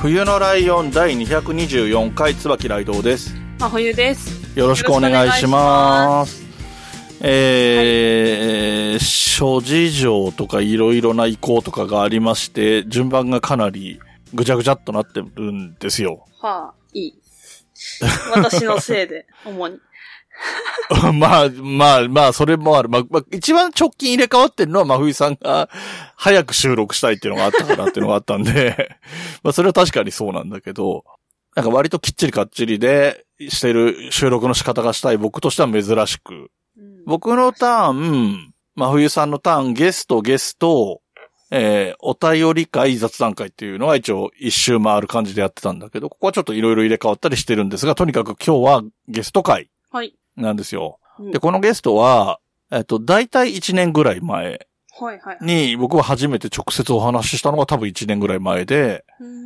冬のライオン第224回椿ライドウです。真冬です。よろしくお願いします。えー、諸事情とかいろいろな意向とかがありまして、順番がかなりぐちゃぐちゃっとなってるんですよ。はあ、いい。私のせいで、主に。まあ、まあ、まあ、それもある。まあ、まあ、一番直近入れ替わってるのは、真冬さんが早く収録したいっていうのがあったからっていうのがあったんで、まあ、それは確かにそうなんだけど、なんか割ときっちりかっちりでしてる収録の仕方がしたい僕としては珍しく、うん僕のターン、真冬さんのターン、ゲスト、ゲスト、えー、お便り会、雑談会っていうのは一応一周回る感じでやってたんだけど、ここはちょっといろいろ入れ替わったりしてるんですが、とにかく今日はゲスト会はい。なんですよ。うんで、このゲストは、えっと、大体1年ぐらい前。に僕は初めて直接お話ししたのが多分1年ぐらい前で、うん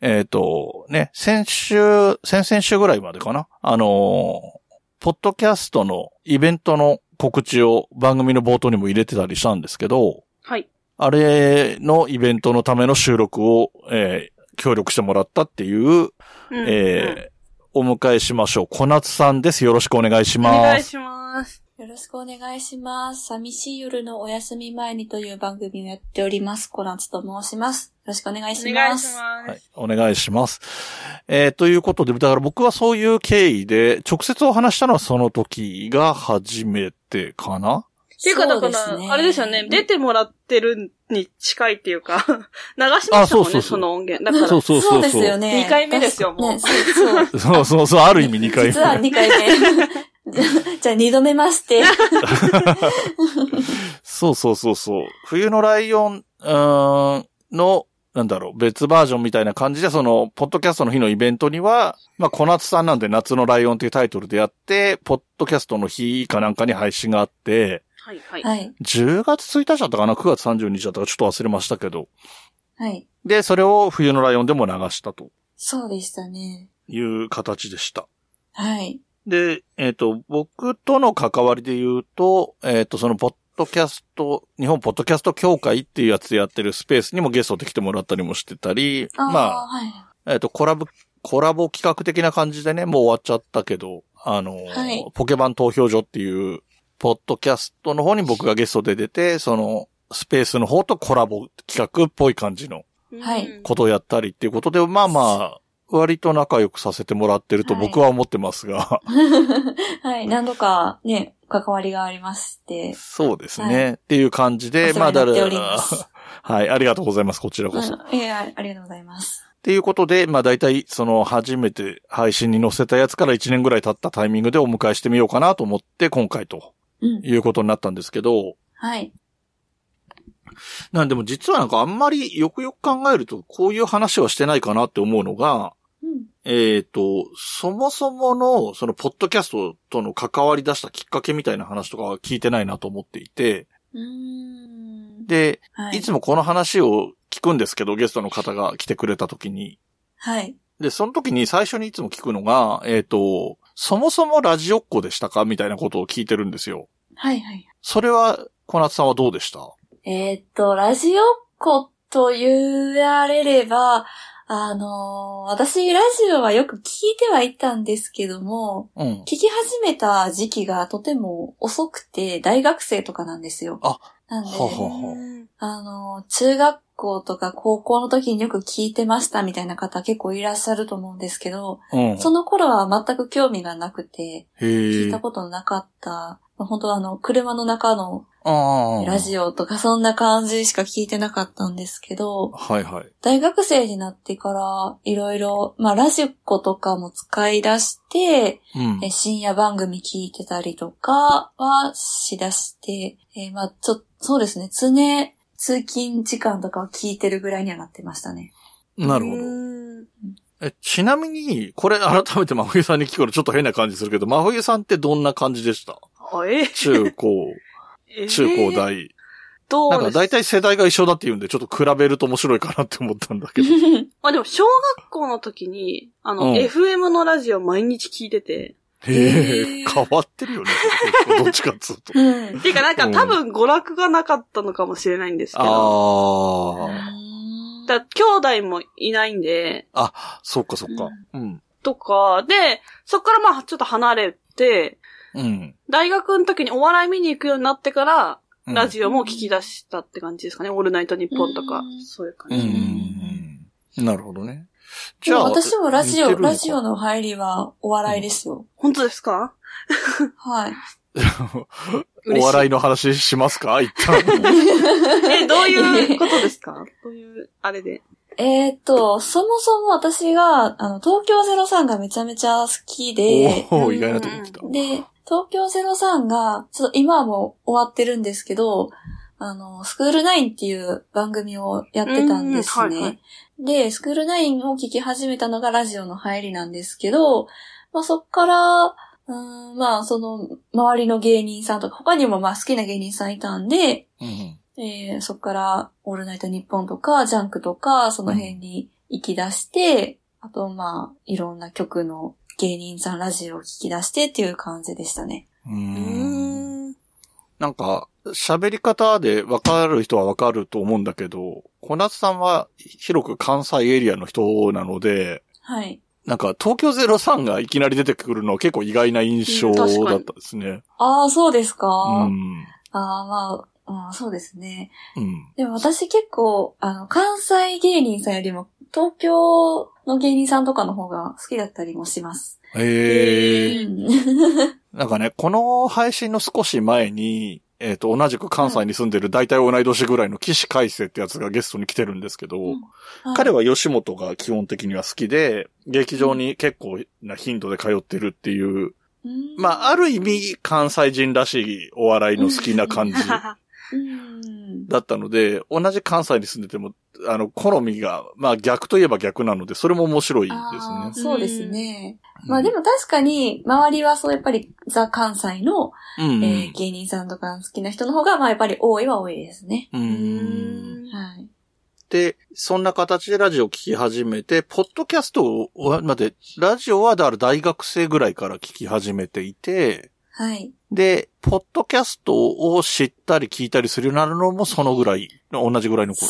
えっ、と、ね、先週、先々週ぐらいまでかなあのーポッドキャストのイベントの告知を番組の冒頭にも入れてたりしたんですけど、はい。あれのイベントのための収録を、えー協力してもらったっていう、うんえーお迎えしましょう。小夏さんです。よろしくお願いしうんます。お願いします。よろしくお願いします。寂しい夜のお休み前にという番組をやっております。コナツと申します。よろしくお願いしお願いします。はいます。、お願いします。えーということで、だから僕はそういう経緯で、直接お話したのはその時が初めてかなっていうか、だから、あれですよね、出てもらってるに近いっていうか、流しましたもんね、あそうそうそうその音源。だから、そうそうそうそう。ですよね。二回目ですよもうねそうそう。そうそうそう、ある意味2回目。実は2回目。じゃあ2度目まして。そうそうそうそう。冬のライオン、うーんの、なんだろう、別バージョンみたいな感じで、その、ポッドキャストの日のイベントには、まあ、小夏さんなんで夏のライオンっていうタイトルでやって、ポッドキャストの日かなんかに配信があって、はいはい。はい。10月1日だったかな ?9 月30日だったかちょっと忘れましたけど。はい。で、それを冬のライオンでも流したとそうでしたね。いう形でした。はい。で、えっ、と、僕との関わりで言うと、えっ、と、その、ポッドキャスト、日本ポッドキャスト協会っていうやつでやってるスペースにもゲストで来てもらったりもしてたり、あーまあ、はい。えっ、と、コラボ、コラボ企画的な感じでね、もう終わっちゃったけど、あの、はいポケバン投票所っていう、ポッドキャストの方に僕がゲストで出て、その、スペースの方とコラボ企画っぽい感じのはいうんことをやったりっていうことで、まあまあ、割と仲良くさせてもらってると僕は思ってますが、はい。何度かね、関わりがありまして。そうですね。はいっていう感じで、まあます はい、ありがとうございます、こちらこそ。っうんいや、ありがとうございます。ていうことで、まあ大体、その、初めて配信に載せたやつから1年ぐらい経ったタイミングでお迎えしてみようかなと思って、今回とうん。いうことになったんですけど、はい。なんでも実はなんかあんまりよくよく考えると、こういう話はしてないかなって思うのが、うん。えっ、と、そもそもの、その、ポッドキャストとの関わり出したきっかけみたいな話とかは聞いてないなと思っていて。で、はいいつもこの話を聞くんですけど、ゲストの方が来てくれた時に。はい。で、その時に最初にいつも聞くのが、えっ、と、そもそもラジオっ子でしたか？みたいなことを聞いてるんですよ。はいはい。それは、小夏さんはどうでした？えーっと、ラジオっ子と言われれば、あのー私、ラジオはよく聞いてはいたんですけども、うん。聞き始めた時期がとても遅くて、大学生とかなんですよ。あ、なんで、はははあのー中学校とか高校の時によく聞いてましたみたいな方結構いらっしゃると思うんですけど、うん。その頃は全く興味がなくて、聞いた。ことのなかった、まあ本当はあの、車の中の。ラジオとかそんな感じしか聞いてなかったんですけど、はいはい。大学生になってからいろいろ、まあラジコとかも使い出して、うん。え深夜番組聞いてたりとかはしだして、えーまあちょ、そうですね、常、通勤時間とかを聞いてるぐらいにはなってましたね。なるほど。ど。え、ちなみに、これ改めて真冬さんに聞くのちょっと変な感じするけど、真冬さんってどんな感じでした？中高、えー中高大。どうなんか大体世代が一緒だって言うんで、ちょっと比べると面白いかなって思ったんだけど。まあでも、小学校の時に、あの、うん FM のラジオ毎日聞いてて、へえ、変わってるよね。どっちかっつうと。うんていうかなんかうん多分娯楽がなかったのかもしれないんですけど、ああ。だ兄弟もいないんで、あ、そっかそっか。うん。とか、で、そっからまあちょっと離れて、うん。大学の時にお笑い見に行くようになってから、うんラジオも聞き出したって感じですかね。オールナイトニッポンとかう、んそういう感うんじ。うんうん。なるほどね。でも私もラジオ、ラジオの入りはお笑いですよ。本当ですか？は い。お笑いの話しますか？一旦。え、どういうことですか？どういう、あれで？えーっと、そもそも私が、あの、東京03がめちゃめちゃ好きで、おお意外なとこ来た。で、東京03が、ちょっと今はもう終わってるんですけど、あの、スクールナインっていう番組をやってたんですね。うんはいはいで、スクールナインを聞き始めたのがラジオの入りなんですけど、まあそっから、うーんまあその、周りの芸人さんとか、他にもまあ好きな芸人さんいたんで、うんえーそっから、オールナイトニッポンとか、ジャンクとか、その辺に行き出して、あと、まあ、いろんな曲の芸人さんラジオを聞き出してっていう感じでしたね。う。うんん。なんか、喋り方で分かる人は分かると思うんだけど、小夏さんは広く関西エリアの人なので、はい。なんか東京03がいきなり出てくるのは結構意外な印象だったですね。ああ、そうですか。うん。ああ、まあ、うん、そうですね。うん。でも私結構、あの、関西芸人さんよりも、東京の芸人さんとかの方が好きだったりもします。へえ。うんなんかね、この配信の少し前に、えっ、と、同じく関西に住んでる大体同い年ぐらいの岸海瀬ってやつがゲストに来てるんですけど、彼は吉本が基本的には好きで、劇場に結構な頻度で通ってるっていう、うんまあ、ある意味関西人らしいお笑いの好きな感じうんだったので、同じ関西に住んでても、あの、好みが、まあ逆といえば逆なので、それも面白いですね。そうですね。うんまあでも確かに、周りはそうやっぱりザ関西の、うん、えー芸人さんとか好きな人の方が、まあやっぱり多いは多いですね。う。うんん。はい。で、そんな形でラジオを聞き始めて、ポッドキャストは、待って、ラジオはだから大学生ぐらいから聞き始めていて、はい。で、ポッドキャストを知ったり聞いたりするようになるのもそのぐらい、同じぐらいの頃。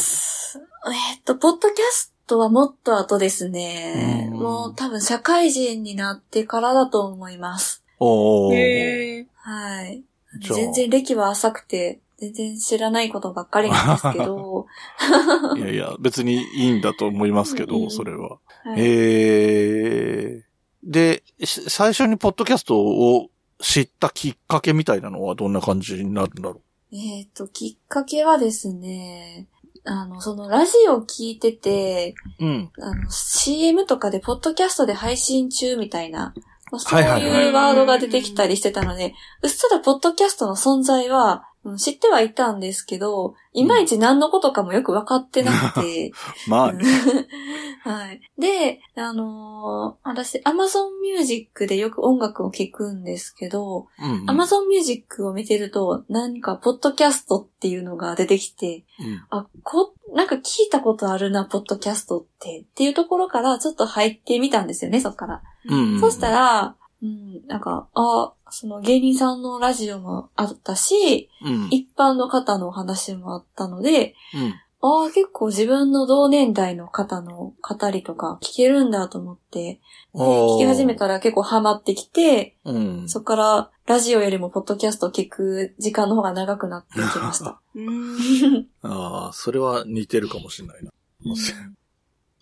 えーっと、ポッドキャストはもっと後ですね。うんもう多分社会人になってからだと思います。おー。へーはい。全然歴は浅くて、全然知らないことばっかりなんですけど。いやいや、別にいいんだと思いますけど、うんそれは。はいえー、で、し最初にポッドキャストを知ったきっかけみたいなのはどんな感じになるんだろえっ、と、きっかけはですね、あの、そのラジオ聞いてて、う。うん。あの、CM とかでポッドキャストで配信中みたいな、まあそうはいうワードが出てきたりしてたので、うっすらポッドキャストの存在は、うん知ってはいたんですけど、いまいち何のことかもよく分かってなくて、まあね。はい。で、あのー私、Amazon Music でよく音楽を聴くんですけど、うん。Amazon Music を見てると、何か、ポッドキャストっていうのが出てきて、うんあ、こ、なんか聞いたことあるな、ポッドキャストって、っていうところから、ちょっと入ってみたんですよね、そっから。うん。そしたら、うん、なんか、あ、その芸人さんのラジオもあったし、うん、一般の方のお話もあったので、うん。ああ、結構自分の同年代の方の語りとか聞けるんだと思って、聞き始めたら結構ハマってきて、うん。そっからラジオよりもポッドキャストを聞く時間の方が長くなっていきました。うん。ああ、それは似てるかもしれないな。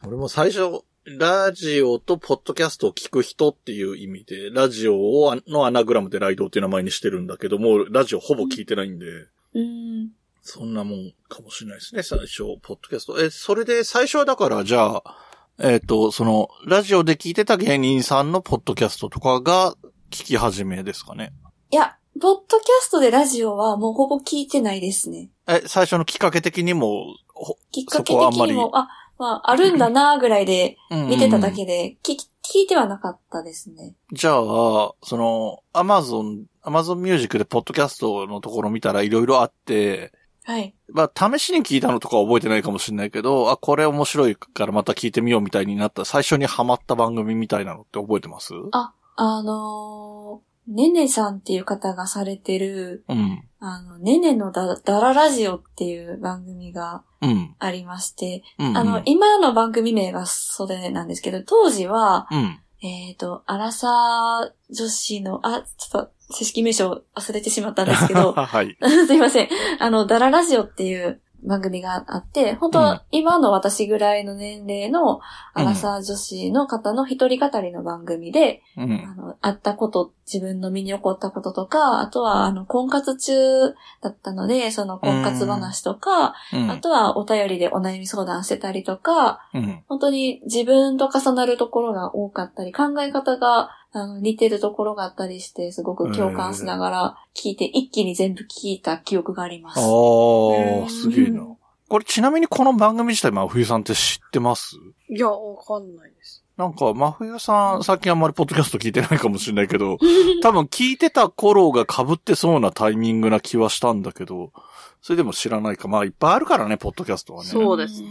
俺も最初、ラジオとポッドキャストを聞く人っていう意味で、ラジオをのアナグラムでライドっていう名前にしてるんだけども、ラジオほぼ聞いてないんで、うん。そんなもんかもしれないですね、最初、ポッドキャスト。え、それで最初はだから、じゃあ、えっ、と、その、ラジオで聞いてた芸人さんのポッドキャストとかが聞き始めですかね？いや、ポッドキャストでラジオはもうほぼ聞いてないですね。え、最初のきっかけ的にも、ほきっかけ的にも、あ、まあ、あるんだなぐらいでうん見てただけで、聞き、聞いてはなかったですね。じゃあ、その、アマゾン、アマゾンミュージックでポッドキャストのところ見たらいろいろあって、はい。まあ、試しに聞いたのとかは覚えてないかもしれないけど、あ、これ面白いからまた聞いてみようみたいになった、最初にハマった番組みたいなのって覚えてます？あ、あのー、ねねさんっていう方がされてる、うん。あの、ねねのだ、だらラジオっていう番組がうん。ありまして、うん。あの、今の番組名がそれなんですけど、当時は、うん。えっ、と、アラサー女子の、あ、ちょっと、正式名称忘れてしまったんですけど、はい。すいません。あの、ダララジオっていう番組があって、本当今の私ぐらいの年齢のアラサー女子の方の一人語りの番組で、うん。あ。の、あったこと、自分の身に起こったこととか、あとは、あの、婚活中だったので、その婚活話とか、うん。あとはお便りでお悩み相談してたりとか、うん。本当に自分と重なるところが多かったり、考え方があの似てるところがあったりして、すごく共感しながら聞いて、一気に全部聞いた記憶があります。ああ、すげえな。これちなみにこの番組自体、真冬さんって知ってます？いや、わかんないです。なんか、真冬さん、最近あんまりポッドキャスト聞いてないかもしれないけど、多分聞いてた頃が被ってそうなタイミングな気はしたんだけど、それでも知らないか。まあ、いっぱいあるからね、ポッドキャストはね。そうですね。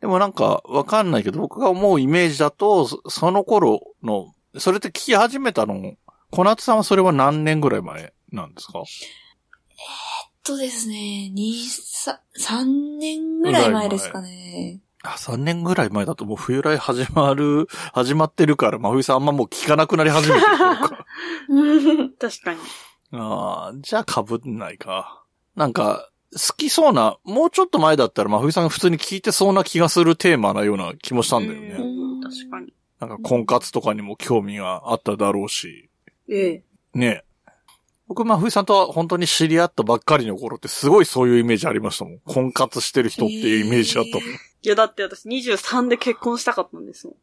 でもなんか、わかんないけど、僕が思うイメージだと、そその頃の、それって聞き始めたの、小夏さんはそれは何年ぐらい前なんですか？とですね、二、さ、三年ぐらい前ですかね。あ、3年ぐらい前だともう冬来始まる、始まってるから、真冬さんあんまもう聞かなくなり始めてる頃か。確かに。ああ、じゃあ被んないか。なんか、好きそうな、もうちょっと前だったら真冬さんが普通に聞いてそうな気がするテーマなような気もしたんだようね。ん確かに。なんか婚活とかにも興味があっただろうし。ええ。ね僕、真冬さんとは本当に知り合ったばっかりの頃ってすごいそういうイメージありましたもん。婚活してる人っていうイメージだったもん。いや、だって私23で結婚したかったんですもん。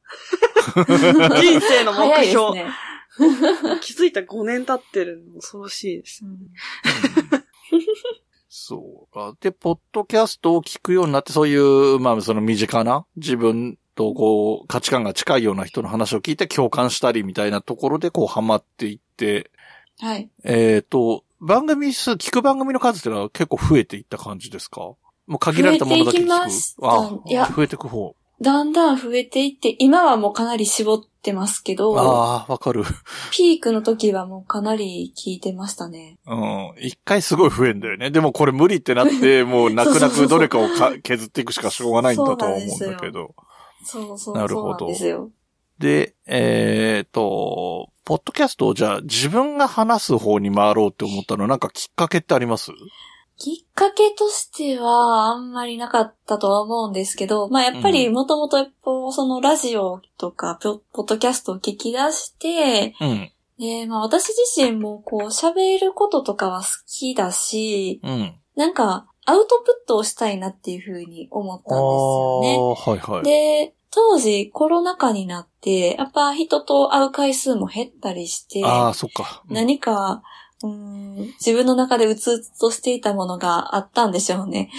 人生の目早いです標。ね。気づいたら5年経ってるの恐ろしいです。そうか。で、ポッドキャストを聞くようになって、そういう、まあ、その身近な、自分とこう、価値観が近いような人の話を聞いて共感したりみたいなところで、こう、ハマっていって、はい。えっ、と、番組数、聞く番組の数ってのは結構増えていった感じですか？もう限られたものだけ聞く？増えていきましたあ、いや増えていく方。だんだん増えていって、今はもうかなり絞ってますけど、ああ、わかる。ピークの時はもうかなり聞いてましたね。うん。一回すごい増えんだよね。でもこれ無理ってなって、もう泣く泣くどれかをか削っていくしかしょうがないんだとは思うんだけど。そうそう、なるほどそうなんですよ。で、えっ、と、ポッドキャストをじゃあ自分が話す方に回ろうって思ったのなんかきっかけってあります？きっかけとしてはあんまりなかったとは思うんですけど、まあやっぱりもともとやっぱそのラジオとかポポッドキャストを聞き出して、うん。で、まあ私自身もこう喋ることとかは好きだし、うん。なんかアウトプットをしたいなっていうふうに思ったんですよね。はいはい。で、当時コロナ禍になって、やっぱ人と会う回数も減ったりして、ああ、そっか。うん何か、うーん自分の中でうつうつとしていたものがあったんでしょうね。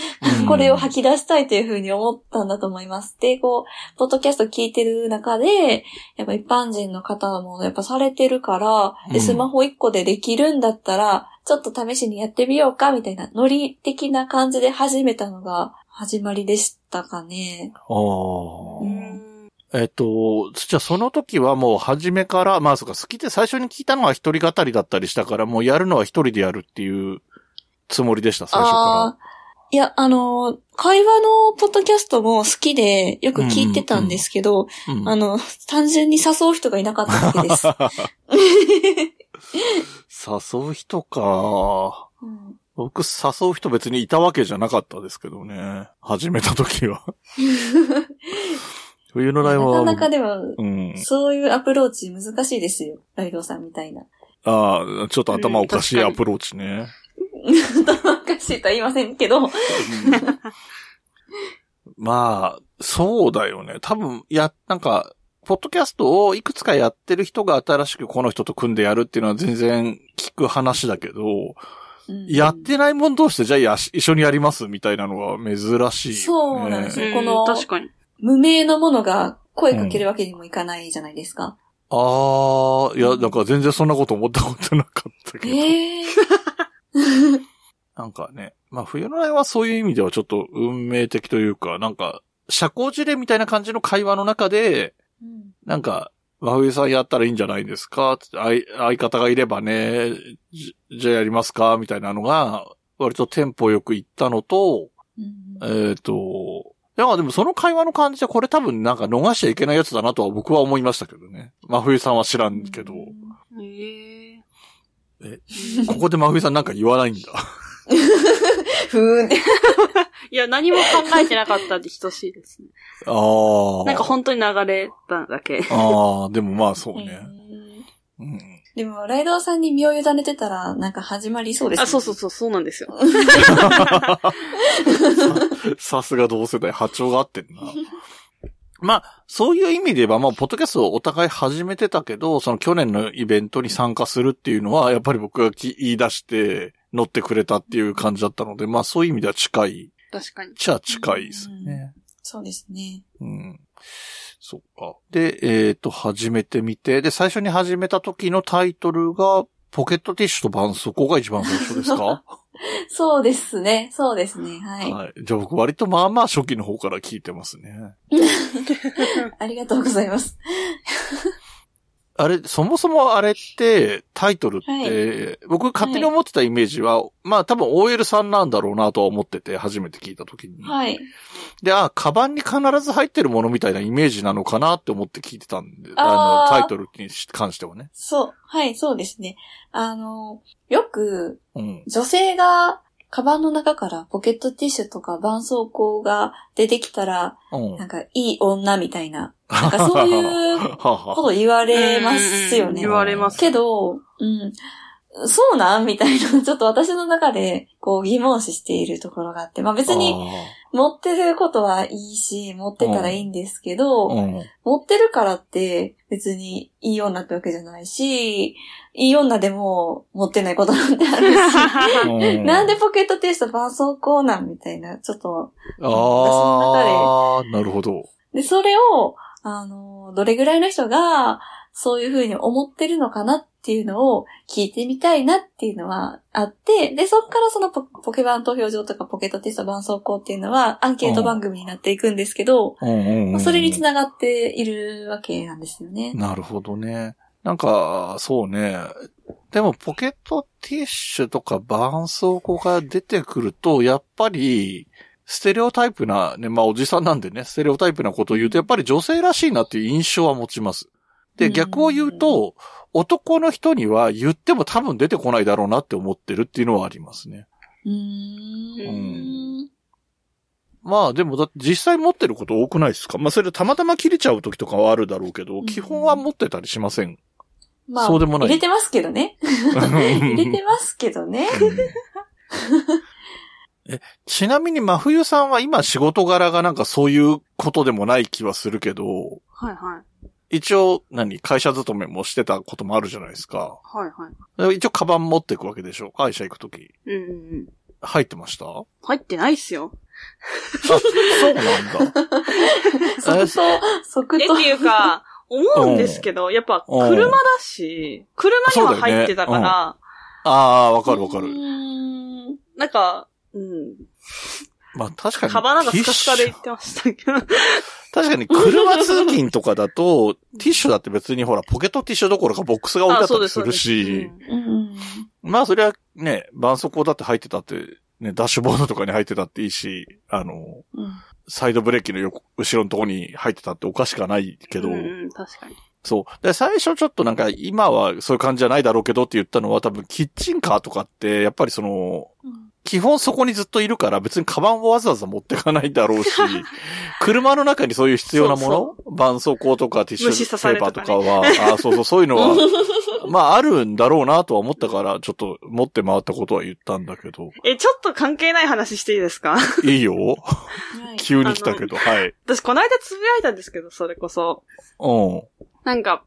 うんこれを吐き出したいというふうに思ったんだと思います。で、こう、ポッドキャスト聞いてる中で、やっぱ一般人の方もやっぱされてるから、で、うんスマホ一個でできるんだったら、ちょっと試しにやってみようか、みたいな、ノリ的な感じで始めたのが始まりでしたかね。ああ。うんえっと、じゃあその時はもう初めから、まあそうか、好きで最初に聞いたのは一人語りだったりしたから、もうやるのは一人でやるっていうつもりでした、最初あかあー、いや、あのー、会話のポッドキャストも好きでよく聞いてたんですけど、ら。うんあの、単純に誘う人がいなかっただけです。誘う人か。うん僕、誘う人別にいたわけじゃなかったですけどね。始めた時は。冬のライブは。なかなかでも、うん。そういうアプローチ難しいですよ。ライドさんみたいな。ああ、ちょっと頭おかしいアプローチね。頭おかしいとは言いませんけど。まあ、そうだよね。多分、や、なんか、ポッドキャストをいくつかやってる人が新しくこの人と組んでやるっていうのは全然聞く話だけど、うんやってないもん同士でじゃあやし一緒にやりますみたいなのは珍しいよね。そうなんですようんこの確かに。無名のものが声かけるわけにもいかないじゃないですか。ああ、いや、なんか全然そんなこと思ったことなかったけど。ええ なんかね、まあ冬のライはそういう意味ではちょっと運命的というか、なんか、社交辞令みたいな感じの会話の中で、うん。なんか、真冬さんやったらいいんじゃないですか？相相方がいればね、じじゃあやりますか？みたいなのが、割とテンポよく言ったのと、うん。えっ、と、いや、でもその会話の感じでこれ多分なんか逃しちゃいけないやつだなとは僕は思いましたけどね。真冬さんは知らんけど。ええ？ここで真冬さんなんか言わないんだ。ふーんって。いや、何も考えてなかったって等しいですね。ああ。なんか本当に流れただけ。ああ、でもまあそうへね。ーうん。でも、ライドウさんに身を委ねてたら、なんか始まりそうですね。あ、そうそうそう、そうなんですよ。さすが同世代、波長が合ってんな。まあ、そういう意味で言えば、まあ、ポッドキャストをお互い始めてたけど、その去年のイベントに参加するっていうのは、やっぱり僕がき言い出して乗ってくれたっていう感じだったので、まあそういう意味では近い、確かに。じゃあ近いですね。そうですね。うん。そっか。で、えっ、と、始めてみて、で、最初に始めた時のタイトルが、ポケットティッシュと絆創膏が一番最初ですか？そうですね。そうですね。はい。はい。じゃあ僕割とまあまあ初期の方から聞いてますね。ありがとうございます。あれ、そもそもあれって、タイトルって、はい僕勝手に思ってたイメージは、まあ多分 OL さんなんだろうなとは思ってて、初めて聞いた時に。はい。で、あ、カバンに必ず入ってるものみたいなイメージなのかなって思って聞いてたんで、あの、タイトルに関してはね。そう。はい、そうですね。あの、よく、うん。女性が、カバンの中からポケットティッシュとか絆創膏が出てきたら、うん。なんかいい女みたいな、なんかそういうはあはこと言われますよね言。われます。けど、うん。そうなん？みたいな、ちょっと私の中で、こう疑問視しているところがあって、まあ別に持ってることはいいし、持ってたらいいんですけど、うん。持ってるからって別にいい女ってわけじゃないし、いい女でも持ってないことなんてあるし、うん なんでポケットティッシュと絆創膏なんみたいな、ちょっと、ああ、なるほど。で、それを、あの、どれぐらいの人が、そういうふうに思ってるのかなっていうのを聞いてみたいなっていうのはあって、で、そっからそのポポケバン投票所とかポケットテスト絆創膏っていうのはアンケート番組になっていくんですけど、それにつながっているわけなんですよね。なるほどね。なんか、そうね。でも、ポケットティッシュとか絆創膏が出てくると、やっぱり、ステレオタイプな、ね、まあおじさんなんでね、ステレオタイプなことを言うと、やっぱり女性らしいなっていう印象は持ちます。で、うん逆を言うと、男の人には言っても多分出てこないだろうなって思ってるっていうのはありますね。うーん。まあでもだって実際持ってること多くないですか？まあそれたまたま切れちゃう時とかはあるだろうけど、うん基本は持ってたりしません。まあ、そうでもない入れてますけどね。入れてますけどね。え、ちなみに真冬さんは今仕事柄がなんかそういうことでもない気はするけど、はいはい。一応、何会社勤めもしてたこともあるじゃないですか。はいはい。一応カバン持っていくわけでしょ？会社行くとき。うんうんうん。入ってました？あ、入ってないっすよ。そうなんだ。え？即答、即え、答って。いうか、思うんですけど、やっぱ車だし、車には入ってたかそうだら、ああ、わかるわかうーる。んなんか、うん。まあ確かに。カバンなんかスカスカで言ってましたけど。確かに車通勤とかだと、ティッシュだって別にほら、ポケットティッシュどころかボックスが置いてあったりするし、まあそれはね、絆創膏だって入ってたって、ね、ダッシュボードとかに入ってたっていいし、あの、うんサイドブレーキの横、後ろのとこに入ってたっておかしくはないけど、うんうん、確かに。そう。で、最初ちょっとなんか、今はそういう感じじゃないだろうけどって言ったのは多分、キッチンカーとかって、やっぱりその、うん基本そこにずっといるから別にカバンをわざわざ持ってかないだろうし、車の中にそういう必要なもの絆創膏とかティッシュペーパーれとかは、あそうそう、そういうのは、まああるんだろうなとは思ったから、ちょっと持って回ったことは言ったんだけど、え、ちょっと関係ない話していいですか？いいよ。はい急に来たけど、はい。私、この間つぶやいたんですけど、それこそ。うん。なんか、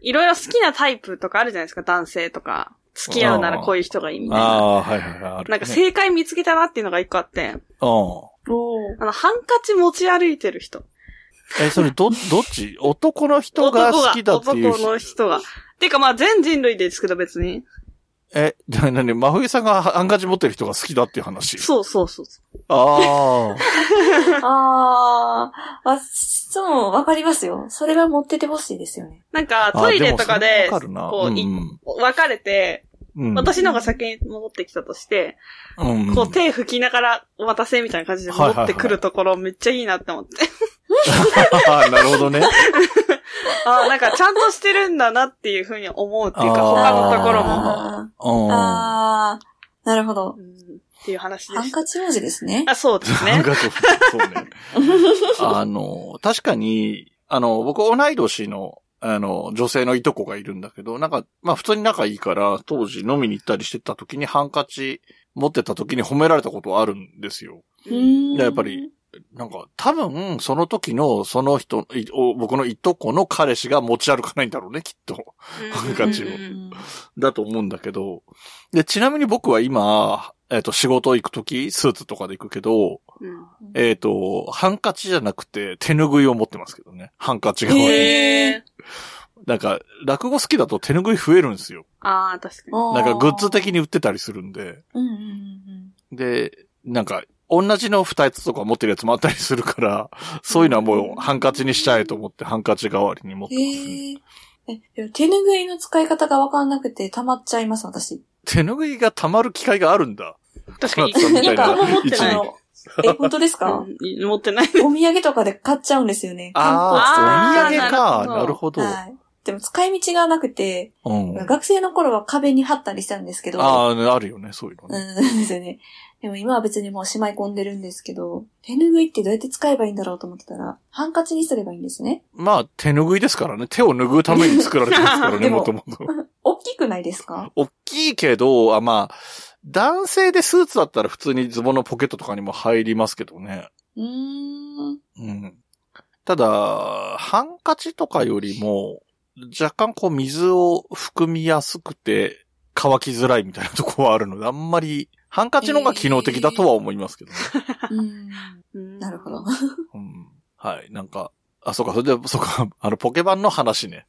いろいろ好きなタイプとかあるじゃないですか、男性とか。付き合うならこういう人がいいみたいな。ああ、はいはいはい。なんか正解見つけたなっていうのが一個あって、うん。おーあの、ハンカチ持ち歩いてる人。え、それど、どっち？男の人が好きだっていう男の人が。てかまあ全人類ですけど別に。え、じゃあ何真冬さんがハンカチ持ってる人が好きだっていう話。そうそうそう。あ あー、あ、そう、わかりますよ。それは持っててほしいですよね。なんかあ。トイレとかで、こう、いうん分かれて、うん。私の方が先に戻ってきたとして、うん、こう手拭きながらお待たせみたいな感じで戻ってくるところめっちゃいいなって思って。あ なるほどね。あ あ、なんかちゃんとしてるんだなっていうふうに思うっていうか、他のところも。ああー、なるほどう。んっていう話でハン。カチ王子ですね。あ、そうですね。ハンカチそうね。あの、確かに、あの、僕同い年の、あの、女性のいとこがいるんだけど、なんか、まあ普通に仲いいから、当時飲みに行ったりしてた時にハンカチ持ってた時に褒められたことはあるんですよ。うーんやっぱり。なんか、多分、その時の、その人、いお僕のいとこの彼氏が持ち歩かないんだろうね、きっと。ハンカチをだと思うんだけど。で、ちなみに僕は今、えっ、と、仕事行く時、スーツとかで行くけど、うんえっ、と、ハンカチじゃなくて手拭いを持ってますけどね。ハンカチ側に。へえ。なんか、落語好きだと手拭い増えるんですよ。ああ、確かに。なんかグッズ的に売ってたりするんで。うんうんうんで、なんか、同じの二つとか持ってるやつもあったりするから、そういうのはもうハンカチにしちゃえと思ってハンカチ代わりに持ってうん。ます、ね。え、手拭いの使い方がわかんなくて溜まっちゃいます、私。手拭いが溜まる機会があるんだ。確かに。一個も持ってない。え、本当ですか？うん持ってない。お土産とかで買っちゃうんですよね。ああ、お土産か。なるほど。はい。でも使い道がなくて、うん。学生の頃は壁に貼ったりしたんですけど。ああ、あるよね、そういうのうね。ん、ですよね。でも今は別にもうしまい込んでるんですけど、手拭いってどうやって使えばいいんだろうと思ってたら、ハンカチにすればいいんですね。まあ、手拭いですからね。手を拭うために作られてますからね、でももともと。大きくないですか？大きいけど、あ、まあ、男性でスーツだったら普通にズボンのポケットとかにも入りますけどね。うーん。うん。ただ、ハンカチとかよりも、若干こう水を含みやすくて乾きづらいみたいなとこはあるので、あんまり、ハンカチの方が機能的だとは思いますけどね。うん。うんなるほど。。うん。はい。なんか、あ、そうか、それで、そうか、あの、ポケバンの話ね。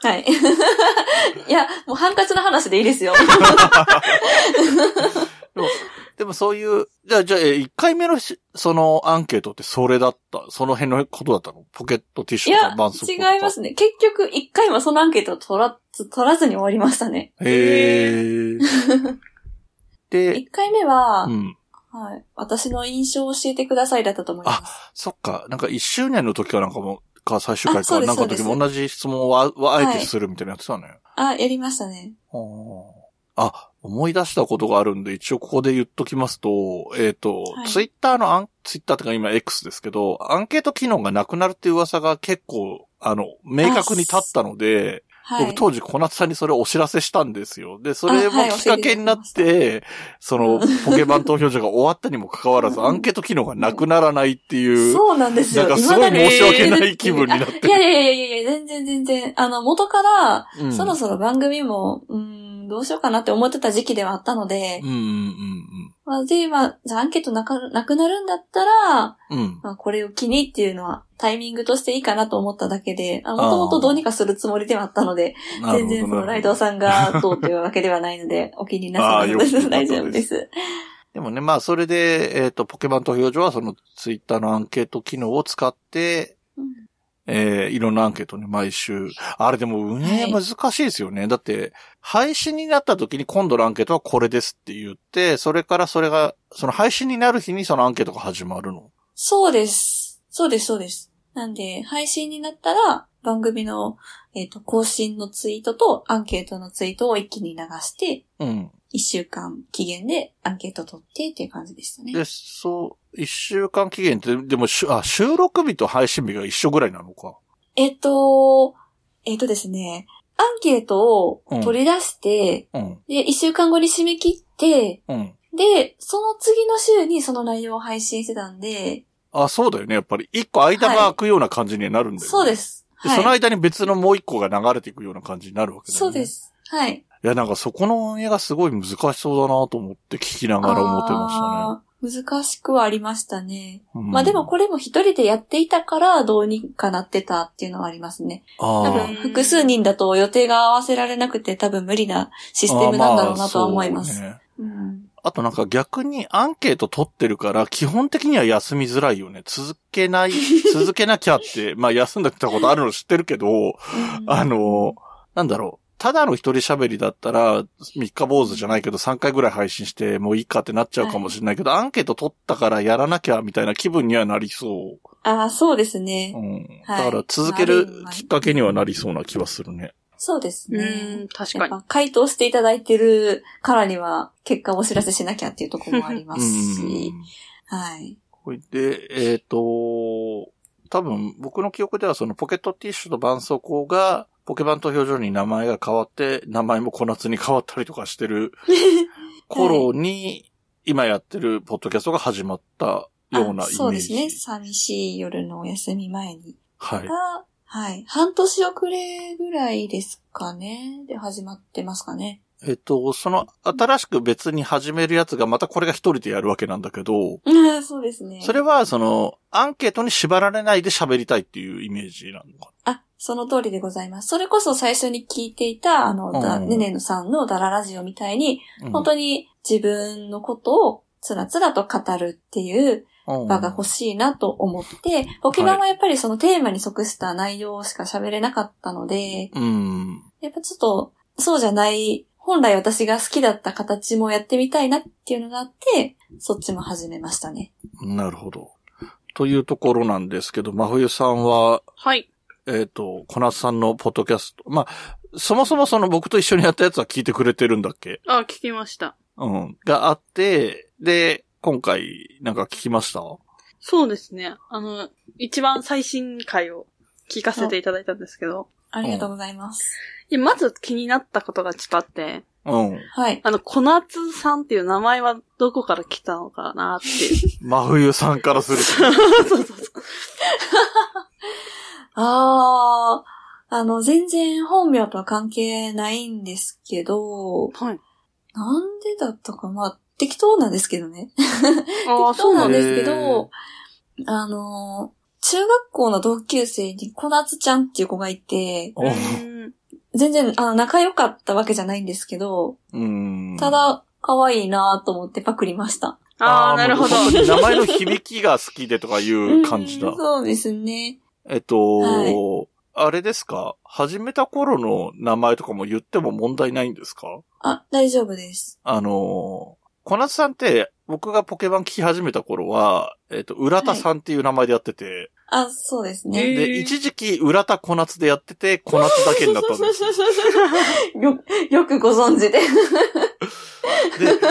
はい。いや、もうハンカチの話でいいですよ。でも、でもそういう、じゃあ、じゃあ、え1回目のし、そのアンケートってそれだった？その辺のことだったの？ポケットティッいシュとかや、バンソックとか？違いますね。結局、一回もそのアンケートを取らず、取らずに終わりましたね。へー。で、一回目は、うん。はい。私の印象を教えてくださいだったと思います。そっか、なんか1周年の時かなんかも、か最終回か、なんかの時も同じ質問をあはあえてするみたいなやつだね。あ、やりましたね。ああ、思い出したことがあるんで、一応ここで言っときますと、えっ、と、はいツイッターのアン、ツイッターってか今 X ですけど、アンケート機能がなくなるっていう噂が結構、あの、明確に立ったので、はい。僕当時小夏さんにそれをお知らせしたんですよ。で、それもきっかけになって、その、ポケバン投票所が終わったにもかかわらず、うんアンケート機能がなくならないっていう、そうなんですよ。なんかすごい申し訳ない気分になっていやいやいやいやいや、全然全然。あの、元から、うんそろそろ番組も、うーん、どうしようかなって思ってた時期ではあったので、うんうんまあ、で、まあ、じゃあアンケートなかなくなるんだったら、うんうん。うん。まあ、これを機にっていうのはタイミングとしていいかなと思っただけで、もともとどうにかするつもりではあったので、全然そのライドウさんがどうというわけではないので、お気になさらず大丈夫です。でもね、まあ、それで、えっ、と、ポケバン投票所はそのツイッターのアンケート機能を使って、うんえーいろんなアンケートね、毎週。あれでも運営難しいですよね。だって、配信になった時に今度のアンケートはこれですって言って、それからそれが、その配信になる日にそのアンケートが始まるの。そうです。そうです、そうです。なんで、配信になったら、番組の、えっ、と、更新のツイートとアンケートのツイートを一気に流して、うん。一週間期限でアンケート取ってっていう感じでしたね。で、そう、一週間期限って、でもしゅあ、収録日と配信日が一緒ぐらいなのか。えっ、と、えっ、とですね、アンケートを取り出して、うん。で、一週間後に締め切って、うん。で、その次の週にその内容を配信してたんで、あ、そうだよね。やっぱり、一個間が空くような感じになるんだよね。そうです。ではい。その間に別のもう一個が流れていくような感じになるわけだよね。そうで。す。はい。いや、なんかそこの運営がすごい難しそうだなと思って聞きながら思ってましたね。難しくはありましたね。うんまあでもこれも一人でやっていたからどうにかなってたっていうのはありますね。多あ分複数人だと予定が合わせられなくて多分無理なシステムなんだろうなとは思います。あとなんか逆にアンケート取ってるから、基本的には休みづらいよね。続けない、続けなきゃって、まあ休んでたことあるの知ってるけど、あの、なんだろう。ただの一人喋りだったら、三日坊主じゃないけど3回ぐらい配信してもういいかってなっちゃうかもしれないけど、アンケート取ったからやらなきゃみたいな気分にはなりそああ、そうですう。ね。うん。はいだから続けるきっかけにはなりそうな気はするね。そうですうね。ん、確かに。回答していただいてるからには結果をお知らせしなきゃっていうところもありまうすし。ん。はい。これで、えっ、と、多分僕の記憶ではそのポケットティッシュと絆創膏がポケバン投票所に名前が変わって、名前も小夏に変わったりとかしてる 頃に、今やってるポッドキャストが始まったようなイメージ。あそうですね。寂しい夜のお休み前に。はい。が、はい。半年遅れぐらいですかね。で始まってますかね。えっ、と、その新しく別に始めるやつがまたこれが一人でやるわけなんだけど、うんそうですね。それはそのアンケートに縛られないで喋りたいっていうイメージなのかあ、その通りでございます。それこそ最初に聞いていた、あの、だうんねねのさんのダララジオみたいに、な。本当に自分のことをつらつらと語るっていう当場が欲しいなと思って、ポケバンはやっぱりそのテーマに即した内容しか喋れなかったので、うん。やっぱちょっと、そうじゃない、本来私が好きだった形もやってみたいなっていうのがあって、そっちも始めましたね。なるほど。というところなんですけど、真冬さんは、はい。えっ、と、小夏さんのポッドキャスト、まあ、そもそもその僕と一緒にやったやつは聞いてくれてるんだっけ？あ、聞きました。うん。があって、で、今回なんか聞きました？そうですね。あの、一番最新回を聞かせていただいたんですけど、ありがとうございます。いやまず気になったことがちょっとあって、うん。はい。あの、小夏さんっていう名前はどこから来たのかなっていう。真冬さんからすると。そうそうそう。あー、あの、全然本名とは関係ないんですけど、はい。なんでだったか、まあ、適当なんですけどね。ああ、適当なんでですけど、あの、中学校の同級生に小夏ちゃんっていう子がいて。全然、あの、仲良かったわけじゃないんですけど、うん。ただ、可愛いなと思ってパクりました。ああ、なるほど。名前の響きが好きでとかいう感じだ うん。そうですね。えっと、はいあれですか？始めた頃の名前とかも言っても問題ないんですか？あ、大丈夫です。あの、小夏さんって、僕がポケバン聞き始めた頃は、えっ、と、浦田さんっていう名前でやってて、あ、そうですね。で、一時期浦田小夏でやってて、小夏だけになったんですよ。よ、よくご存知で。で、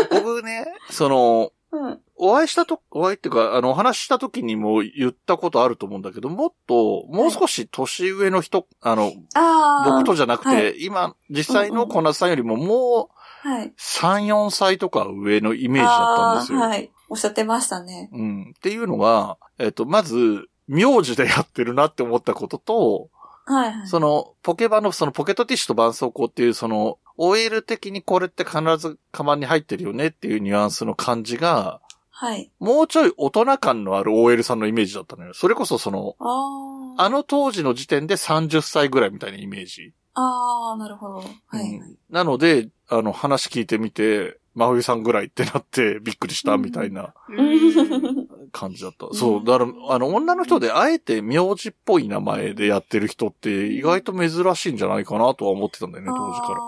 僕ね、その、うん。お会いしたと、お会いっていうか、あの、お話しした時にも言ったことあると思うんだけど、もっと、もう少し年上の人、あの、ああ。僕とじゃなくて、は今、実際の小夏さんよりももう、はい。3、4歳とか上のイメージだったんですよ。はい。おっしゃってましたね。うん。っていうのが、えっ、と、まず、名字でやってるなって思ったことと、はいはい。その、ポケバンのそのポケットティッシュと絆創膏っていう、その、OL 的にこれって必ずカバンに入ってるよねっていうニュアンスの感じが、はい。もうちょい大人感のある OL さんのイメージだったのよ。それこそその、ああ。あの当時の時点で30歳ぐらいみたいなイメージ。ああ、なるほど。はい、はいうんなので、あの、話聞いてみて、真冬さんぐらいってなって びっくりしたみたいなうん感じだった。んそう。だから、あの、女の人であえて名字っぽい名前でやってる人って意外と珍しいんじゃないかなとは思ってたんだよね、当時から。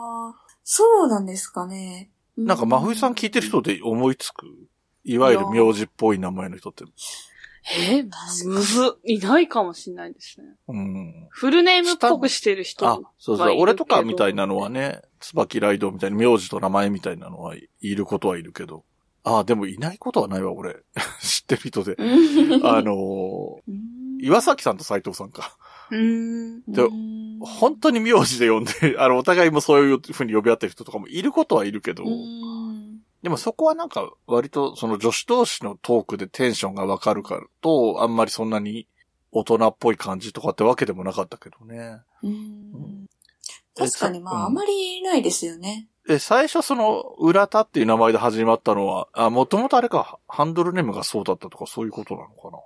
そうなんですかね。なんか真冬さん聞いてる人で思いつく？いわゆる名字っぽい名前の人って。えむず、いないかもしれないですね。うん。フルネームっぽくしてる人あ、そうそう。俺とかみたいなのはね、椿ライドみたいに名字と名前みたいなのはいることはいるけど。あ、でもいないことはないわ、俺。知ってる人で。あのー岩崎さんと斎藤さんか。うーん。で本当に名字で呼んで、あの、お互いもそういう風に呼び合ってる人とかもいることはいるけど、でもそこはなんか割とその女子同士のトークでテンションがわかるからと、あんまりそんなに大人っぽい感じとかってわけでもなかったけどね。確かに、まあ、あまりないですよね。え、最初その、浦田っていう名前で始まったのは、あ、もともとあれか、ハンドルネームがそうだったとかそういうことなのかな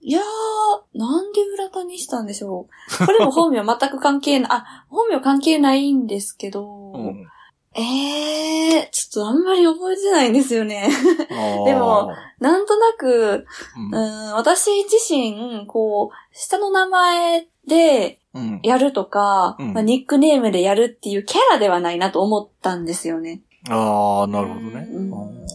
いやー、なんで浦田にしたんでしょう。これも本名全く関係ない、あ、本名関係ないんですけど、うん。ええー、ちょっとあんまり覚えてないんですよね。でも、なんとなく、うんうん、私自身、こう、下の名前でうん。やるとか、うんまあ、ニックネームでやるっていうキャラではないなと思ったんですよね。ああ、なるほどね。うん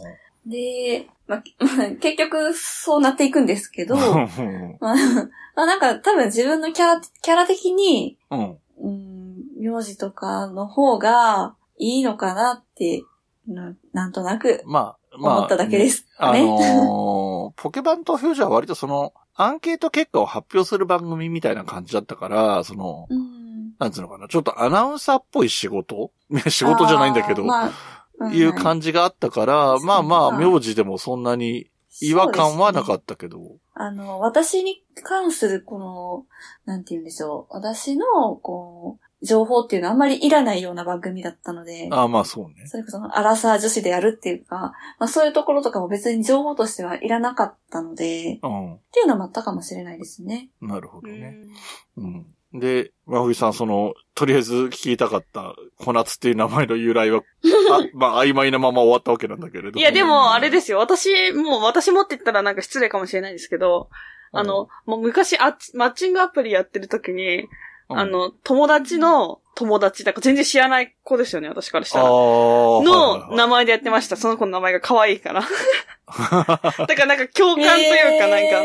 で、まあ、ま あ結局そうなっていくんですけど、うんまあ、まあなんか多分自分のキャラ、キャラ的に、うん。うん、名字とかの方がいいのかなって、ななんとなくまあ、まあ。思っただけですかあね。のー ポケバン投票所は割とその、アンケート結果を発表する番組みたいな感じだったから、その、うんなんつうのかな、ちょっとアナウンサーっぽい仕事？仕事じゃないんだけど、まあうんいう感じがあったから、まあまあ、うん名字でもそんなに違和感はなかったけど。あの、私に関するこの、なんて言うんでしょう。私の、こう、情報っていうのはあんまりいらないような番組だったので、ああ、まあそうね。それこそ、アラサー女子でやるっていうか、まあそういうところとかも別に情報としてはいらなかったので、っうん。ていうのもあったかもしれないですね。なるほどうね。んうん。で、まふいさん、その、とりあえず聞きたかった、小夏っていう名前の由来は、あまあ曖昧なまま終わったわけなんだけれど。いや、でも、あれですよ。私、もう、私もって言ったらなんか失礼かもしれないですけど、うん、あの、もう昔あマッチングアプリやってる時に、うん、あの、友達の友達、なんか全然知らない子ですよね、私からしたら。の名前でやってました。その子の名前が可愛いから。だからなんか共感というかなんか、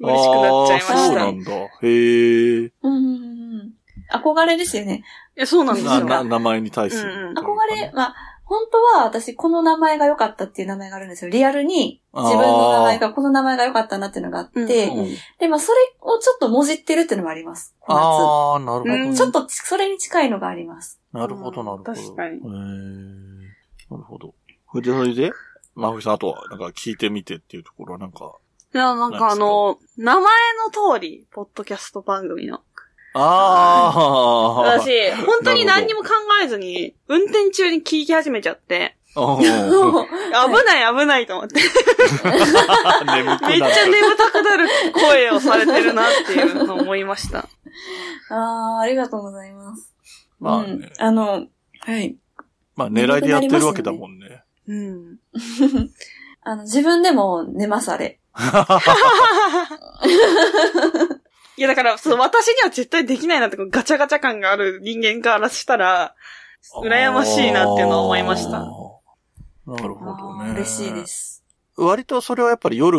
嬉しくなっちゃいました。そうないんだ。へえ。うん。憧れですよね。や、そうなんですよ。名前に対する、うん憧れ、まあ、本当は私この名前が良かったっていう名前があるんですよ。リアルに自分の名前がこの名前が良かったなっていうのがあって、うんうんで、まあそれをちょっともじってるっていうのもあります。ああ、なるほど、うんちょっとそれに近いのがあります。なるほど、なるほど。確かに。なるほど。それで、それで、まふいさん、あとは、なんか聞いてみてっていうところは、なんか、いや、なんかあの、名前の通り、ポッドキャスト番組の。ああ私、本当に何にも考えずに、運転中に聞き始めちゃって、危ない危ないと思って、めっちゃ眠たくなる声をされてるなっていうのを思いました。ああ、ありがとうございます。まあねうん、あの、はい。まあ、狙いでやってるわけだもんね。うん。あの、自分でも寝ます、あれ。いや、だから、そう、私には絶対できないなって、こうガチャガチャ感がある人間からしたら、羨ましいなっていうのは思いました。なるほどね。嬉しいで。す。割とそれはやっぱり夜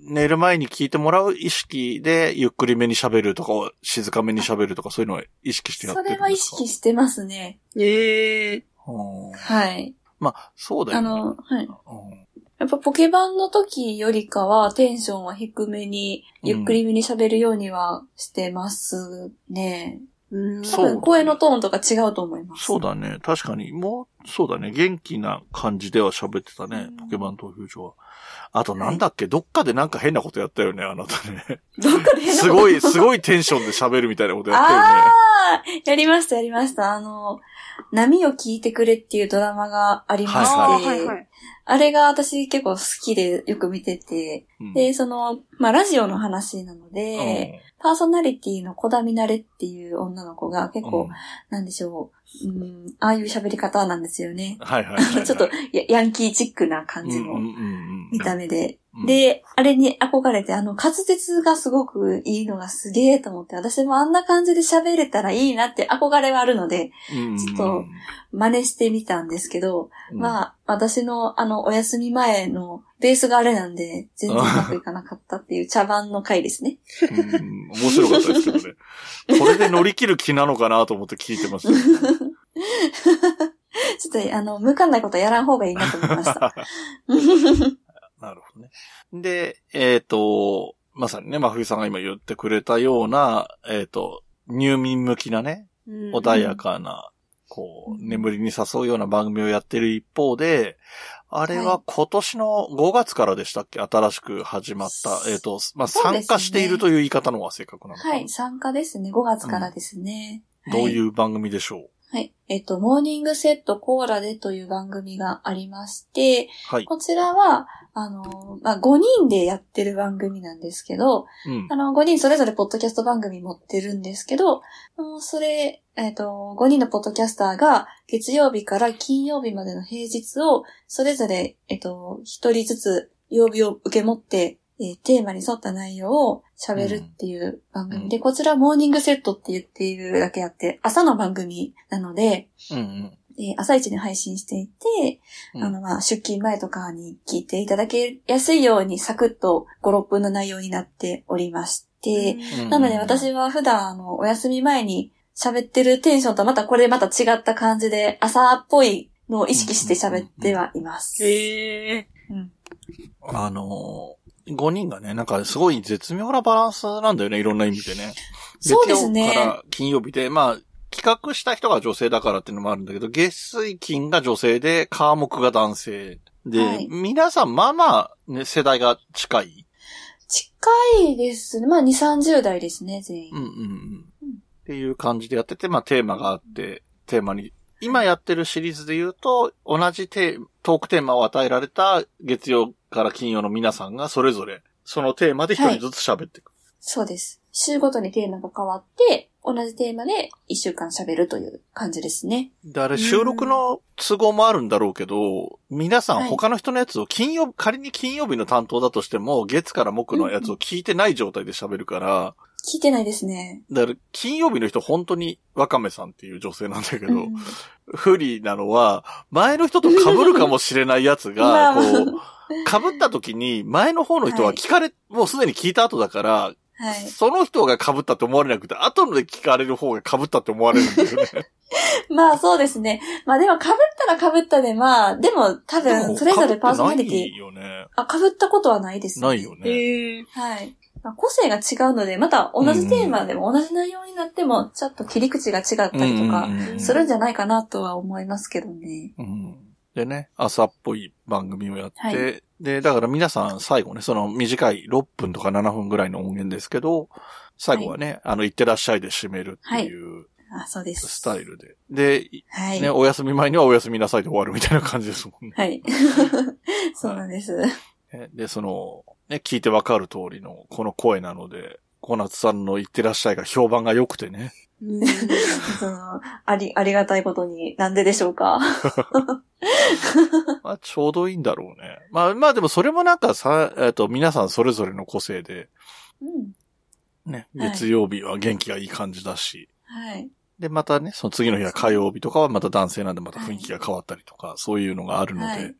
寝る前に聞いてもらう意識で、ゆっくりめに喋るとか、静かめに喋るとか、そういうのは意識してやってそれは意るんですか？識してますね。ええうんはい。まあ、そうだよね。あの、はい。うんやっぱポケバンの時よりかはテンションは低めに、ゆっくりめに喋るようにはしてますね。うん。多分声のトーンとか違うと思います。そうだね。確かに、もう、そうだね。元気な感じでは喋ってたねうん。ポケモン投票所は。あとなんだっけ、どっかでなんか変なことやったよね、あなたね。どっかで変なすごい、すごいテンションで喋るみたいなことやったよね。ああやりました、やりました。あの、波を聞いてくれっていうドラマがありまして、あーはいはい。あれが私結構好きでよく見てて、うん。で、その、まあ、ラジオの話なので、パーソナリティの小田みなれっていう女の子が結構、うん。なんでしょう、うん、ああいう喋り方なんですよね。はいはいはいはい。ちょっとやヤンキーチックな感じの見た目で。うん。で、あれに憧れて、あの、滑舌がすごくいいのがすげえと思って、私もあんな感じで喋れたらいいなって憧れはあるので、うん。ちょっと真似してみたんですけど、うん。まあ、私のあの、お休み前のベースがあれなんで、全然うまくいかなかったっていう茶番の回ですね。うん面白かったですけどね。これで乗り切る気なのかなと思って聞いてましたけどね。ちょっと、あの、向かんないことやらん方がいいなと思いました。なるほどね。で、えっ、と、まさにね、真冬さんが今言ってくれたような、えっ、と、入眠向きなね、穏やかな、こう、うん眠りに誘うような番組をやってる一方で、あれはは今年の5月からでしたっけ？新しく始まった。えっ、と、まあ、参加しているという言い方の方が正確なのかな？はい、参加ですね。5月からですね。。どういうう番組でしょはい。えっと、モーニングセットコーラでという番組がありまして、はい。こちらは、あの、まあ、5人でやってる番組なんですけど、うん。あの、5人それぞれポッドキャスト番組持ってるんですけど、うんそれ、えっ、と、5人のポッドキャスターが月曜日から金曜日までの平日を、それぞれ、えっ、と、1人ずつ曜日を受け持って、えーテーマに沿った内容を喋るっていう番組。で、こちらモーニングセットって言っているだけあって、朝の番組なので、うんうん。えー朝一に配信していて、うん。あの、まあ、出勤前とかに聞いていただけやすいようにサクッと5、6分の内容になっておりまして、うん。なので私は普段、あの、お休み前に喋ってるテンションとまたこれまた違った感じで、朝っぽいのを意識して喋ってはいます。へえ。うんあのー、5人がね、なんかすごい絶妙なバランスなんだよね、いろんな意味でね。そうですね月曜から金曜日で、まあ、企画した人が女性だからっていうのもあるんだけど、月水金が女性で、科目が男性。で、はい皆さん、まあまあ、ね、世代が近い。近いですね。まあ、2、30代ですね、全員。うんうんうん。っていう感じでやってて、まあテーマがあって、テーマに、今やってるシリーズで言うと、同じテートークテーマを与えられた月曜から金曜の皆さんがそれぞれ、そのテーマで一人ずつ喋っていく。そうです。週ごとにテーマが変わって、同じテーマで1週間喋るという感じですね。で、あれ収録の都合もあるんだろうけど、皆さんはい他の人のやつを金曜、仮に金曜日の担当だとしても、月から木のやつを聞いてない状態で喋るから、聞いてないですね。だから金曜日の人本当にワカメさんっていう女性なんだけど、うん不利なのは、前の人と被るかもしれないやつが、まあこう、被った時に、前の方の人は聞かれ、もうすでに聞いた後だから、はい。その人が被ったって思われなくて、後で聞かれる方が被ったって思われるんですよね。まあそうですね。まあでも被ったら被ったで、まあ、でも多分それぞれパーソナリティ、被っよね。あ、被ったことはないです、ないよね。へえ。はい。まあ、個性が違うので、また同じテーマでも同じ内容になっても、ちょっと切り口が違ったりとかするんじゃないかなとは思いますけどね。うんでね、朝っぽい番組をやって、はいで、だから皆さん最後ね、その短い6分とか7分ぐらいの音源ですけど、最後はね、あの、行ってらっしゃいで締めるっていうあ、そうです。スタイルで。で、はい。ね、お休み前にはお休みなさいで終わるみたいな感じですもんね。はい。そうなんです。ねで、その、ね、聞いてわかる通りのこの声なので、小夏さんの行ってらっしゃいが評判が良くてね。その、あり、ありがたいことに、なんででしょうか。まあ、ちょうどいいんだろうね。まあ、まあでもそれもなんかさ、えっ、と、皆さんそれぞれの個性で、うん。ね、はい月曜日は元気がいい感じだし、はい。で、またね、その次の日は火曜日とかはまた男性なんでまた雰囲気が変わったりとか、そういうのがあるので、はい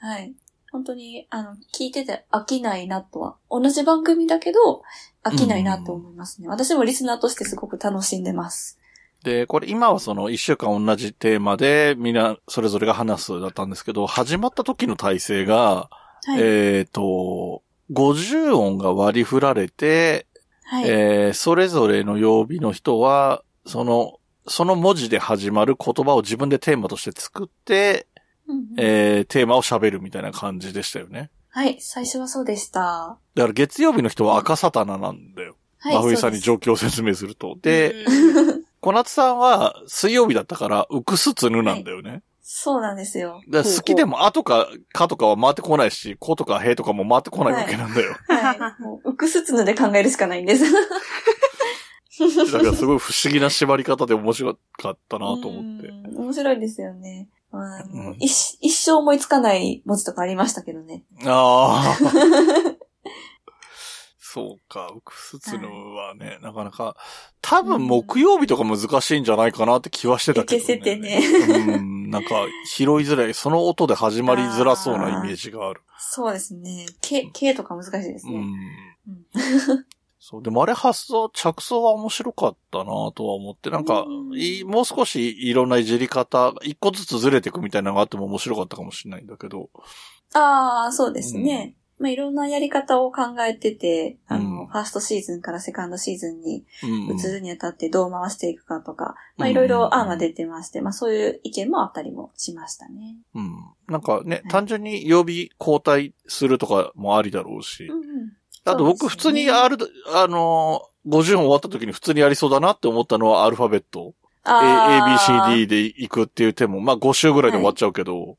はい。本当に、あの、聞いてて飽きないなとは。同じ番組だけど、飽きないなと思いますね。私もリスナーとしてすごく楽しんでます。で、これ今はその一週間同じテーマでみんなそれぞれが話すだったんですけど、始まった時の体制が、はい。えっ、と、50音が割り振られて、はい。えーそれぞれの曜日の人は、その、その文字で始まる言葉を自分でテーマとして作って、うんうんえーテーマを喋るみたいな感じでしたよね。はい。最初はそうでした。だから月曜日の人は赤サタナなんだよ。はい。真冬さんに状況を説明すると。で、うん小夏さんは水曜日だったから、うくすつぬなんだよね。ですそうなんですよ。だ好きでも、あとか、かとかは回ってこないし、ことかへとかも回ってこないわけなんだよ。はい。もう、うくすつぬで考えるしかないんです。だからすごい不思議な縛り方で面白かったなと思って。うん面白いですよね。ううん一一生思いつかない文字とかありましたけどね。ああ。そうか、ウクスツヌはね、なかなか、多分木曜日とか難しいんじゃないかなって気はしてたけどね。いけせてねうん、なんか拾いづらい、その音で始まりづらそうなイメージがある。そうですね。K、K とか難しいですね。うん。うんそう、でもあれ発想、着想は面白かったなとは思って、なんか、うんいもう少しいろんないじり方、一個ずつずれていくみたいなのがあっても面白かったかもしれないんだけど。ああ、そうですね。まあ、いろんなやり方を考えてて、あの、うんファーストシーズンからセカンドシーズンにうん、移るにあたってどう回していくかとか、まあ、うんいろいろ案は出てまして、まあ、そういう意見もあったりもしましたね。うん。なんかね、い単純に曜日交代するとかもありだろうし。うんうん。あと僕普通にある、あのー、50音終わった時に普通にやりそうだなって思ったのはアルファベット。あー ABCD で行くっていう手も、まあ5週ぐらいで終わっちゃうけど、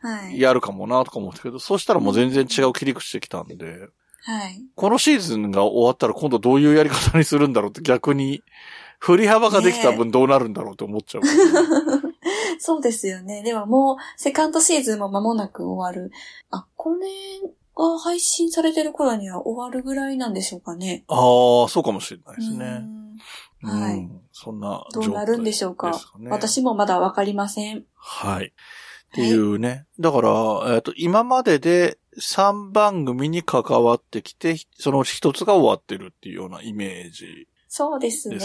はい。やるかもなとか思ったけど、そうしたらもう全然違う切り口できたんで、はい。このシーズンが終わったら今度どういうやり方にするんだろうって逆に、振り幅ができた分どうなるんだろうって思っちゃう。そうですよね。でももう、セカンドシーズンも間もなく終わる。あ、これが配信されてる頃には終わるぐらいなんでしょうかね。ああ、そうかもしれないですね。うんはいうんそんなどうなるんでしょうか。私もまだわかりません。はい。っていうね。だから、えっ、と、今までで3番組に関わってきて、その一つが終わってるっていうようなイメージ。そうですね。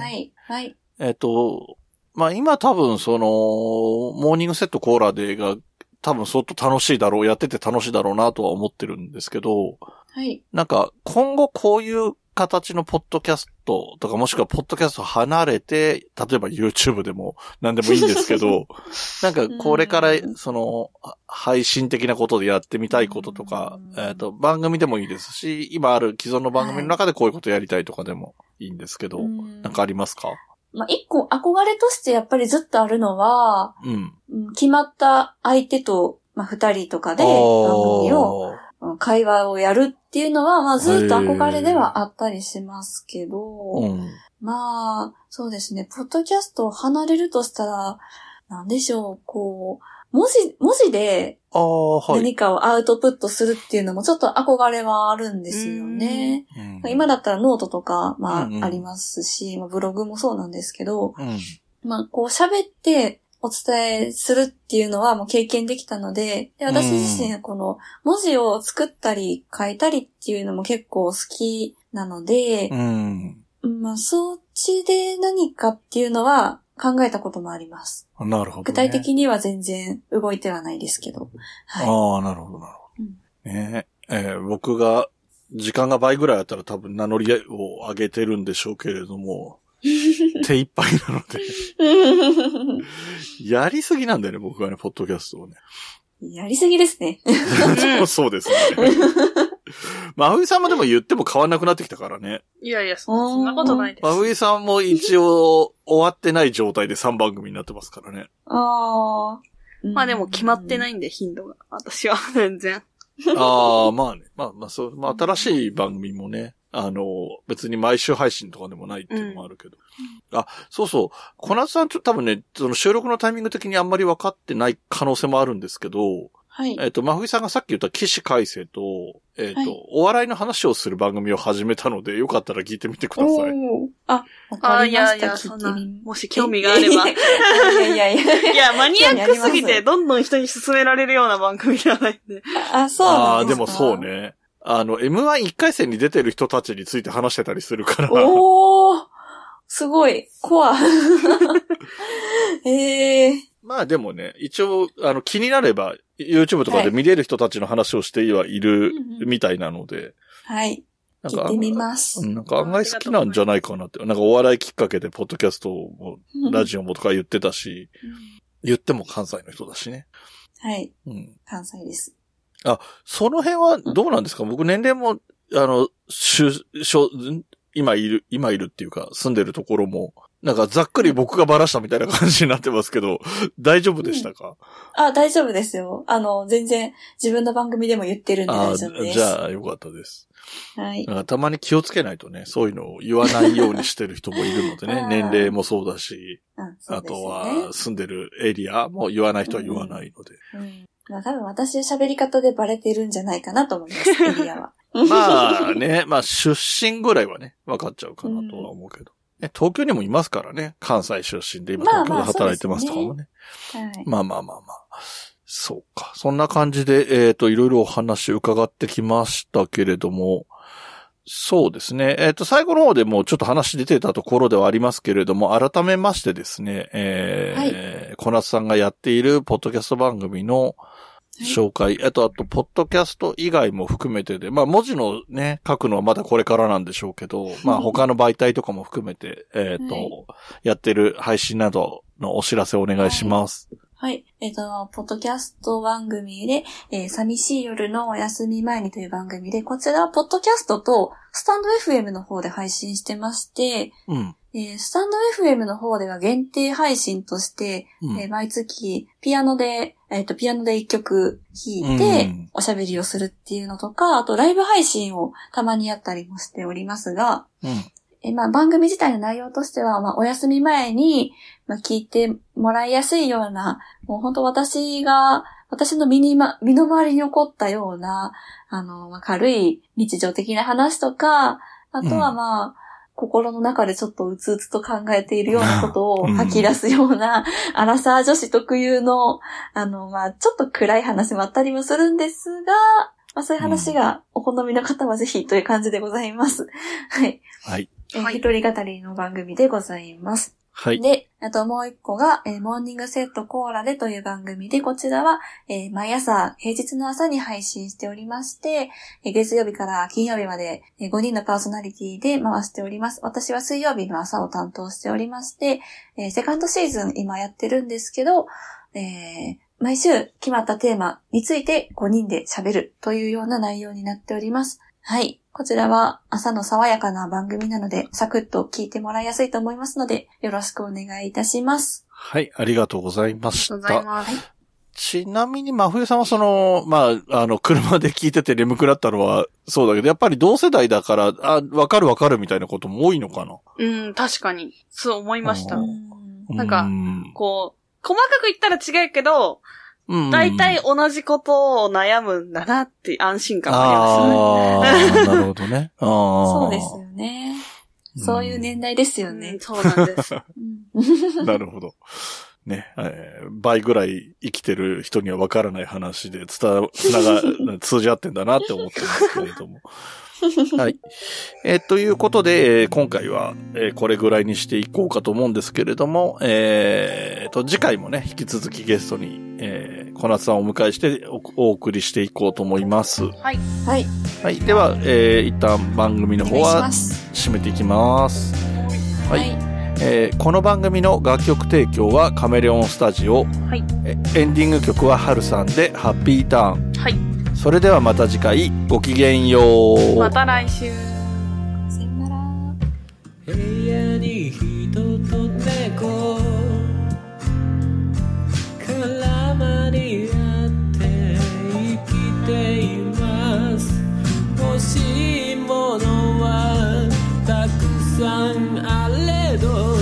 はい。はい。えっ、と、まあ今多分その、モーニングセットコーラデーが多分相当楽しいだろう、やってて楽しいだろうなとは思ってるんですけど、はい。なんか今後こういう形のポッドキャストとかもしくはポッドキャスト離れて、例えば YouTube でも何でもいいんですけど、なんかこれからうん。そのは配信的なことでやってみたいこととか、うん。えっ、と番組でもいいですし、今ある既存の番組の中でこういうことやりたいとかでもいいんですけど、うん。なんかありますか？まあ、一個憧れとしてやっぱりずっとあるのは、うん。うん決まった相手と、まあ、二人とかで番組を、うん会話をやるっていうのは、まあ、ずっと憧れではあったりしますけど、うん。まあ、そうですね、ポッドキャストを離れるとしたら、なんでしょう、こう、文字、文字で。何かをアウトプットするっていうのもちょっと憧れはあるんですよね。うんまあ今だったらノートとか、まあ、ありますし、まあブログもそうなんですけど、うん。まあ、こう喋ってお伝えするっていうのはもう経験できたので、で私自身この文字を作ったり書いたりっていうのも結構好きなのでう、ん。まあ、そっちで何かっていうのは考えたこともあります。なるほど、ね。具体的には全然動いてはないですけど。はい。ああ、なるほど、なるほど。ねええー僕が、時間が倍ぐらいあったら多分名乗りを上げてるんでしょうけれども、手一杯なので、やりすぎなんだよね、僕はね、ポッドキャストをね。やりすぎですね。そ うそうですね。まあ、ふいさんもでも言っても変わんなくなってきたからね。いやいや、そそんなことないです。まあ、ふいさんも一応終わってない状態で3番組になってますからね。ああ。まあでも決まってないいんで、頻度が。私は、全然。ああ、まあね。まあまあそう、まあ新しい番組もね、あの、別に毎週配信とかでもないっていうのもあるけど。あ、そうそう。小夏さんちょっと多分ね、その収録のタイミング的にあんまり分かってない可能性もあるんですけど、はい。えっ、と、まふいさんがさっき言った起死回生と、えっ、と、はいお笑いの話をする番組を始めたので、よかったら聞いてみてください。おーあ、わあかあ、りました。いやいや、そんなもし興味があれば。いやいやいや。いや、マニアックすぎて、どんどん人に勧められるような番組じゃないんで。あ、そうああ、なんでかですもそう。ね。あの、M11 回戦に出てる人たちについて話してたりするから。おーすごい、コア。ええまあでもね、一応、あの、気になれば、YouTube とかで見れる人たちの話をしてはいるうんうんみたいなので、はい。なんか聞いてみますう。んなんか案外好きなんじゃないかなって。なんかお笑いきっかけで、ポッドキャストも、ラジオもとか言ってたし、言っても関西の人だしね。はい。うん。関西です。その辺はどうなんですか？僕年齢も、あの、しゅ、しょ、ん？今いる、今いるっていうか、住んでるところも、なんかざっくり僕がバラしたみたいな感じになってますけど、大丈夫でしたか、あ、大丈夫ですよ。あの、全然自分の番組でも言ってるんで大丈夫です。じゃあよかったです。はい。なんかたまに気をつけないとね、そういうのを言わないようにしてる人もいるのでね 年齢もそうだし、うん、そうあとはね。住んでるエリアも言わない人は言わないので。うん。まあ多分私の喋り方でバレてるんじゃないかなと思います、エリアは。まあね、まあ出身ぐらいはね、分かっちゃうかなとは思うけど。ね、東京にもいますからね、関西出身で今東京で働いてますとかもね。はい。まあまあまあまあ。そうか。そんな感じで、えっ、と、いろいろお話伺ってきましたけれども、そうですね。えっ、と、最後の方でもうちょっと話出てたところではありますけれども、改めましてですね、えー小夏さんがやっているポッドキャスト番組の紹介、あと、あと、ポッドキャスト以外も含めてで、まあ、文字のね、書くのはまだこれからなんでしょうけど、まあ、他の媒体とかも含めて、えっ、と、はい。やってる配信などのお知らせをお願いします。はい。えっ、と、ポッドキャスト番組で、えー寂しい夜のお休み前にという番組で、こちらはポッドキャストとスタンド FM の方で配信してまして、うん。えースタンド FM の方では限定配信として、うん。えー毎月ピアノで、えっ、と、ピアノで一曲弾いてうん、おしゃべりをするっていうのとか、あとライブ配信をたまにやったりもしておりますが、うん。えーまあ、番組自体の内容としては、まあ、お休み前に、まあ、聞いてもらいやすいような、もう本当私が、私の身にま、身の回りに起こったような、あの、まあ、軽い日常的な話とか、あとはうんまあ、心の中でちょっとうつうつと考えているようなことをうん吐き出すような、アラサー女子特有の、あの、まあ、ちょっと暗い話もあったりもするんですが、まあ、そういう話がお好みの方はぜひという感じでございます。はい。はい。はいえー一人語りの番組でございます。はい。で、あともう一個が、えーモーニングセットコーラでという番組で、こちらは、えー毎朝、平日の朝に配信しておりまして、えー月曜日から金曜日まで、え5人のパーソナリティで回しております。私は水曜日の朝を担当しておりまして、えーセカンドシーズン今やってるんですけど、えー毎週決まったテーマについて5人で喋るというような内容になっております。はい。こちらは朝の爽やかな番組なので、サクッと聞いてもらいやすいと思いますので、よろしくお願いいたします。はい。ありがとうございましありがとうございた。ます。ちなみに、真冬さんはその、まあ、あの、車で聞いてて眠くなったのはそうだけど、やっぱり同世代だから、あ、わかるわかるみたいなことも多いのかな？うん、確かに。そう思いましたう。なんかうんこう、細かく言ったら違うけど、うん大体同じことを悩むんだなって安心感もありまああ、なるほどね。ああ。そうですよね。そういう年代ですよすね。ね。そうなんです。うんなるほど。ね、えー倍ぐらい生きてる人にはわからない話で伝わ、つなが、通じ合ってんだなって思ってますけれども。はい。えーということで、えー今回は、えーこれぐらいにしていこうかと思うんですけれども、えーと、次回もね、引き続きゲストに、えー小夏さんをお迎えしておお送りしていこうと思います。はい。はい。はい。では、えー一旦番組の方は。締めていきます。ははいい。えーこの番組の楽曲提供はカメレオンスタジオ。はい。えエンディング曲はハルさんでハッピーターン。はい。それではまた次回ごきげんよう。また来週。さよなら。部屋に人と猫しいものはたくさんあれど